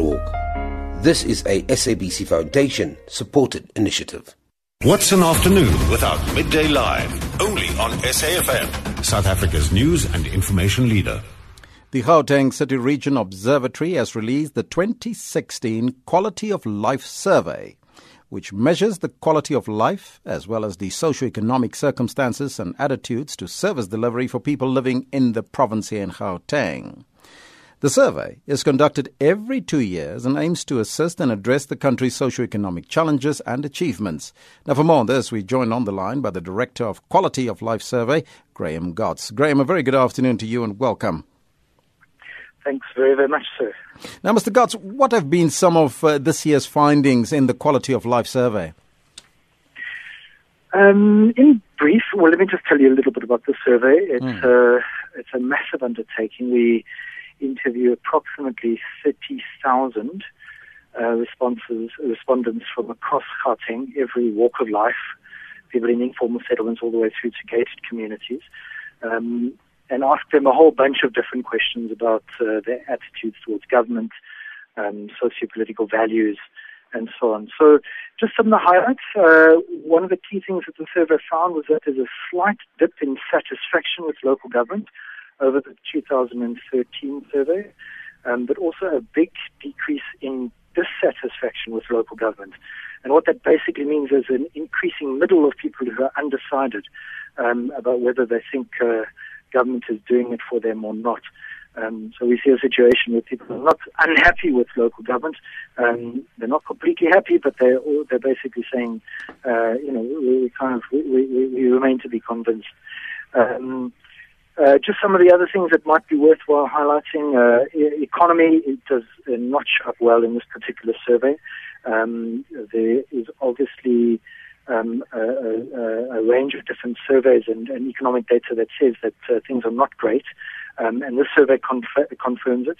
org. This is a SABC Foundation supported initiative. What's an afternoon without Midday Live? Only on SAFM, South Africa's news and information leader. The Gauteng City Region Observatory has released the 2016 Quality of Life Survey, which measures the quality of life as well as the socio-economic circumstances and attitudes to service delivery for people living in the province here in Gauteng. The survey is conducted every two years and aims to assist and address the country's socio-economic challenges and achievements. Now, for more on this, we join on the line by the Director of Quality of Life Survey, Graeme Gotz. Graeme, a very good afternoon to you and welcome. Thanks very, very much, sir. Now, Mr. Gotz, what have been some of uh, this year's findings in the Quality of Life Survey? Um, in brief, well, let me just tell you a little bit about the survey. It's, mm. uh, it's a massive undertaking. We interview approximately 30,000 uh, responses, respondents from across Gauteng, every walk of life, people in informal settlements all the way through to gated communities, um, and ask them a whole bunch of different questions about uh, their attitudes towards government, um, socio-political values, and so on. So, just some of the highlights. Uh, one of the key things that the survey found was that there's a slight dip in satisfaction with local government over the 2013 survey, um, but also a big decrease in dissatisfaction with local government. And what that basically means is an increasing middle of people who are undecided um, about whether they think uh, government is doing it for them or not. Um, so we see a situation where people are not unhappy with local government. Um, they're not completely happy, but they're they're basically saying, uh, you know, we, we kind of we, we, we, remain to be convinced. Um, uh, just some of the other things that might be worthwhile highlighting. Uh, e- economy it does uh, notch up well in this particular survey. Um, there is obviously um, a, a, a, range of different surveys and, and, economic data that says that uh, things are not great, um, and this survey conf- confirms it.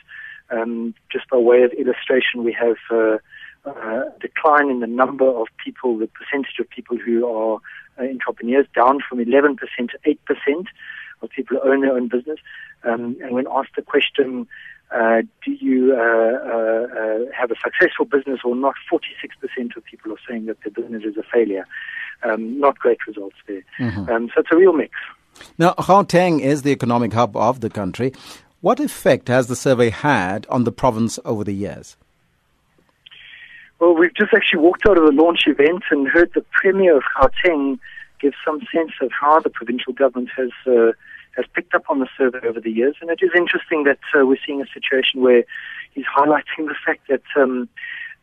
Um, just by way of illustration, we have uh, a decline in the number of people, the percentage of people who are entrepreneurs, down from 11% to 8% of people who own their own business. Um, and when asked the question, uh, do you uh, uh, uh have a successful business or not, 46% of people are saying that their business is a failure. Um, not great results there. Mm-hmm. Um, so it's a real mix. Now, Gauteng is the economic hub of the country. What effect has the survey had on the province over the years? Well, we've just actually walked out of the launch event and heard the Premier of Gauteng give some sense of how the provincial government has uh, has picked up on the survey over the years. And it is interesting that uh, we're seeing a situation where he's highlighting the fact that um,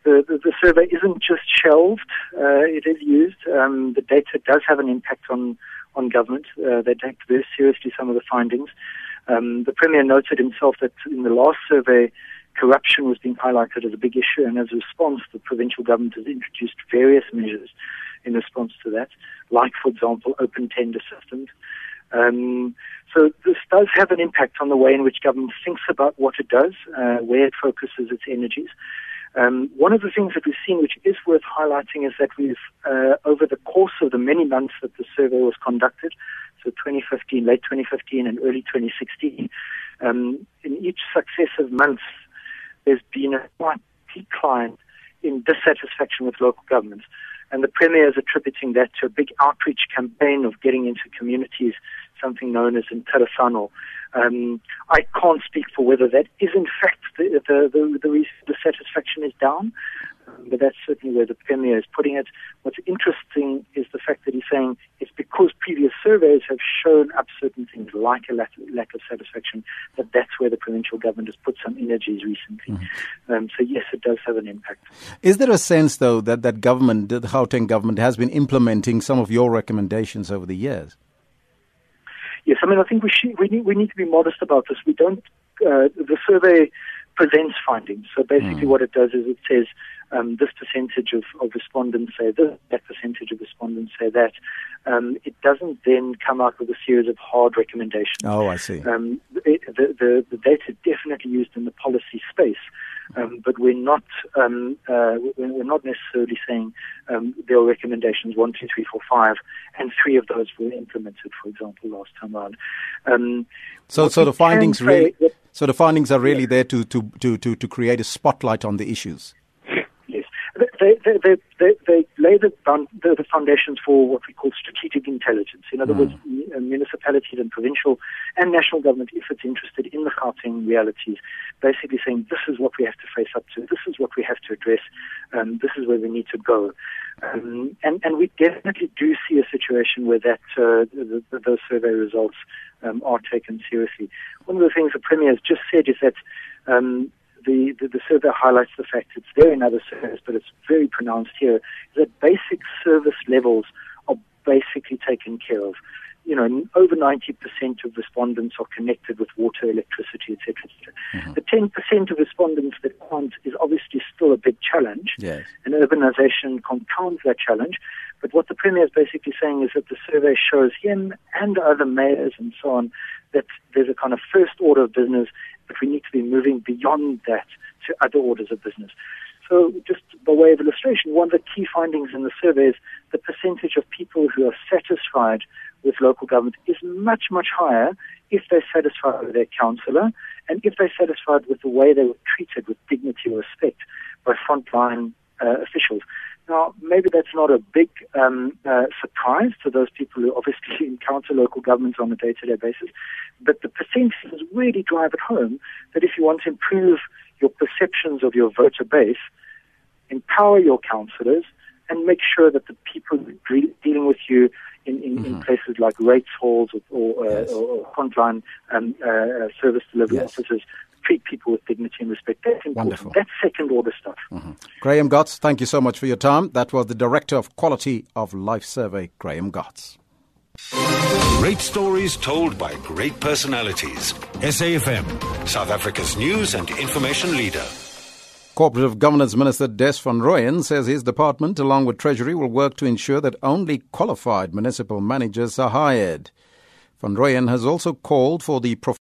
the, the, the, survey isn't just shelved, uh, it is used. Um, the data does have an impact on, on government. Uh, they take very seriously some of the findings. Um, the Premier noted himself that in the last survey, corruption was being highlighted as a big issue, and as a response, the provincial government has introduced various measures in response to that, like, for example, open tender systems. Um, so this does have an impact on the way in which government thinks about what it does, uh, where it focuses its energies. Um, one of the things that we've seen, which is worth highlighting, is that we've, uh, over the course of the many months that the survey was conducted, so 2015, late 2015 and early 2016, um, in each successive month, there's been a slight decline in dissatisfaction with local governments. And the Premier is attributing that to a big outreach campaign of getting into communities, something known as Ntirhisano. Um, I can't speak for whether that is in fact the, the, the, the, the satisfaction is down, but that's certainly where the Premier is putting it. What's interesting is the fact that he's saying it's because previous surveys have shown up certain things like a lack, lack of satisfaction, that that's where the provincial government has put some energies recently. Mm-hmm. Um, so yes, it does have an impact. Is there a sense, though, that that government, the Gauteng government, has been implementing some of your recommendations over the years? Yes, I mean, I think we should, we need we need to be modest about this. We don't. Uh, the survey presents findings. So basically, mm. what it does is it says um, this percentage of, of respondents say this, that percentage of respondents say that. Um, it doesn't then come out with a series of hard recommendations. Oh, I see. Um, it, the, the, the data definitely used in the policy space. Um, but we're not um, uh, we're not necessarily saying um, there are recommendations one, two, three, four, five, and three of those were implemented, for example, last time around. Um, so, so the findings really So the findings are really there to, to, to, to, to create a spotlight on the issues. Yes. They, they, they, they, they lay the, the, the foundations for what we call strategic intelligence. In other mm. words, municipalities and provincial and national government, if it's interested in the Gauteng realities, basically saying this is what we have to face up to, this is what we have to address, um, this is where we need to go. Um, and, and we definitely do see a situation where that uh, the, the, those survey results um, are taken seriously. One of the things the Premier has just said is that um, the, the, the, survey highlights the fact it's there in other surveys, but it's very pronounced here, is that basic service levels are basically taken care of you know, over 90% of respondents are connected with water, electricity, etc. Mm-hmm. The 10% of respondents that aren't is obviously still a big challenge, yes. and urbanization compounds that challenge. But what the Premier is basically saying is that the survey shows him and other mayors and so on that there's a kind of first order of business, but we need to be moving beyond that to other orders of business. So, just by way of illustration, one of the key findings in the survey is the percentage of people who are satisfied with local government is much, much higher if they're satisfied with their councillor and if they're satisfied with the way they were treated with dignity or respect by frontline uh, officials. Now, maybe that's not a big um, uh, surprise to those people who obviously encounter local governments on a day-to-day basis, but the percentages really drive it home that if you want to improve your perceptions of your voter base, empower your councillors and make sure that the people dealing with you in, in, mm-hmm. in places like rates halls or, or, uh, yes. or frontline um, uh, service delivery yes. officers treat people with dignity and respect. That's important. Wonderful. That's second order stuff. Mm-hmm. Graeme Gotz, thank you so much for your time. That was the Director of Quality of Life Survey, Graeme Gotz. Great stories told by great personalities. SAFM, South Africa's news and information leader. Cooperative Governance Minister Des van Rooyen says his department, along with Treasury, will work to ensure that only qualified municipal managers are hired. Van Rooyen has also called for the